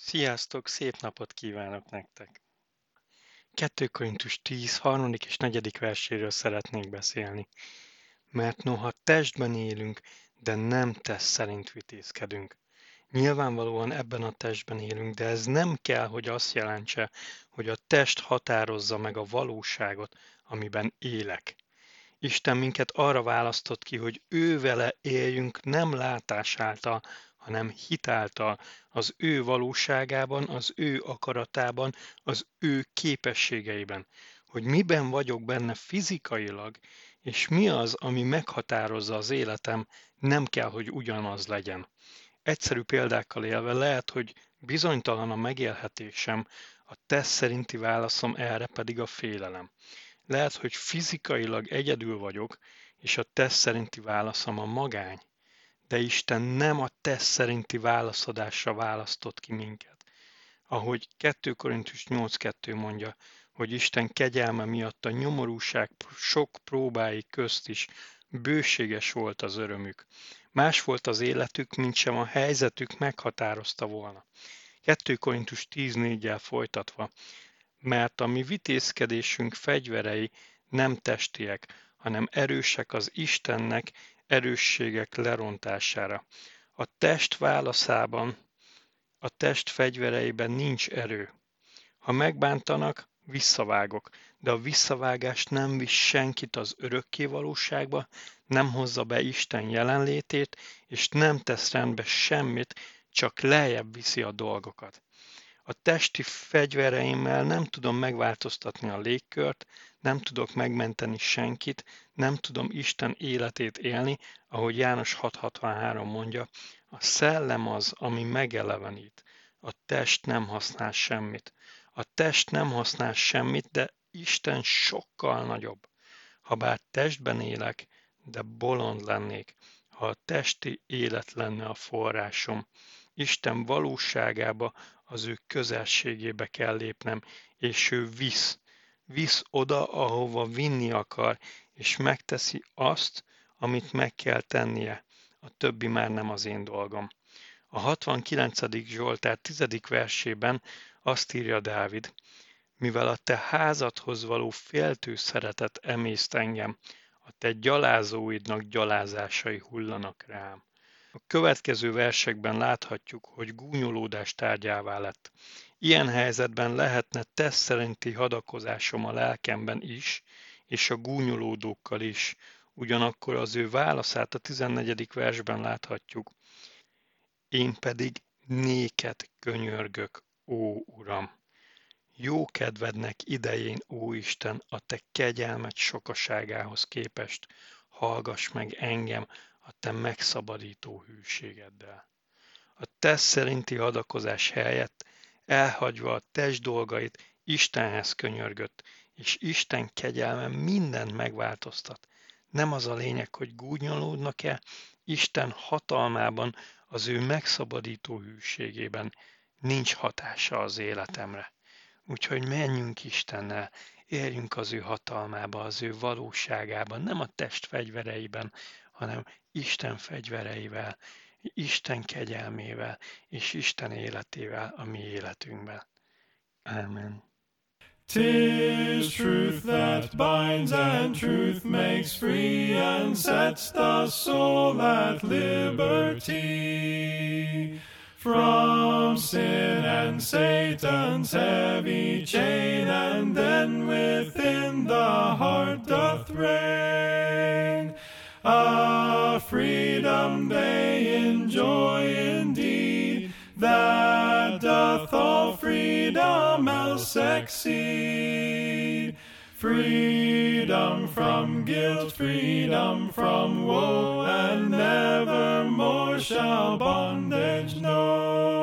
Sziasztok, szép napot kívánok nektek! 2 Korintus 10, 3. és 4. verséről szeretnék beszélni. Mert noha testben élünk, de nem test szerint vitézkedünk. Nyilvánvalóan ebben a testben élünk, de ez nem kell, hogy azt jelentse, hogy a test határozza meg a valóságot, amiben élek. Isten minket arra választott ki, hogy ő vele éljünk nem látás által, hanem hitáltal az ő valóságában, az ő akaratában, az ő képességeiben. Hogy miben vagyok benne fizikailag, és mi az, ami meghatározza az életem, nem kell, hogy ugyanaz legyen. Egyszerű példákkal élve lehet, hogy bizonytalan a megélhetésem, a tesz szerinti válaszom erre pedig a félelem. Lehet, hogy fizikailag egyedül vagyok, és a tesz szerinti válaszom a magány de Isten nem a tesz szerinti válaszadásra választott ki minket. Ahogy 2 Korintus 8.2 mondja, hogy Isten kegyelme miatt a nyomorúság sok próbái közt is bőséges volt az örömük. Más volt az életük, mint sem a helyzetük meghatározta volna. 2 Korintus 10.4-jel folytatva, mert a mi vitézkedésünk fegyverei nem testiek, hanem erősek az Istennek erősségek lerontására. A test válaszában, a test fegyvereiben nincs erő. Ha megbántanak, visszavágok, de a visszavágás nem visz senkit az örökké valóságba, nem hozza be Isten jelenlétét, és nem tesz rendbe semmit, csak lejjebb viszi a dolgokat. A testi fegyvereimmel nem tudom megváltoztatni a légkört, nem tudok megmenteni senkit, nem tudom Isten életét élni, ahogy János 6.63 mondja, a szellem az, ami megelevenít, a test nem használ semmit. A test nem használ semmit, de Isten sokkal nagyobb. Ha bár testben élek, de bolond lennék, ha a testi élet lenne a forrásom. Isten valóságába, az ő közelségébe kell lépnem, és ő visz, visz oda, ahova vinni akar, és megteszi azt, amit meg kell tennie. A többi már nem az én dolgom. A 69. Zsoltár 10. versében azt írja Dávid, mivel a te házadhoz való féltő szeretet emészt engem, a te gyalázóidnak gyalázásai hullanak rám. A következő versekben láthatjuk, hogy gúnyolódás tárgyává lett. Ilyen helyzetben lehetne tesz szerinti hadakozásom a lelkemben is, és a gúnyolódókkal is. Ugyanakkor az ő válaszát a 14. versben láthatjuk. Én pedig néked könyörgök, ó Uram! Jó kedvednek idején, ó Isten, a te kegyelmet sokaságához képest, hallgass meg engem a te megszabadító hűségeddel. A tesz szerinti hadakozás helyett elhagyva a test dolgait, Istenhez könyörgött, és Isten kegyelme mindent megváltoztat. Nem az a lényeg, hogy gúnyolódnak-e, Isten hatalmában, az ő megszabadító hűségében nincs hatása az életemre. Úgyhogy menjünk Istennel, érjünk az ő hatalmába, az ő valóságában, nem a test fegyvereiben, hanem Isten fegyvereivel, Isten kegyelmével és Isten életével a mi életünkben. Amen. Tis truth that binds and truth makes free and sets the soul at liberty from sin and Satan's heavy chain, freedom else exceed. Freedom from guilt, freedom from woe, and nevermore shall bondage know.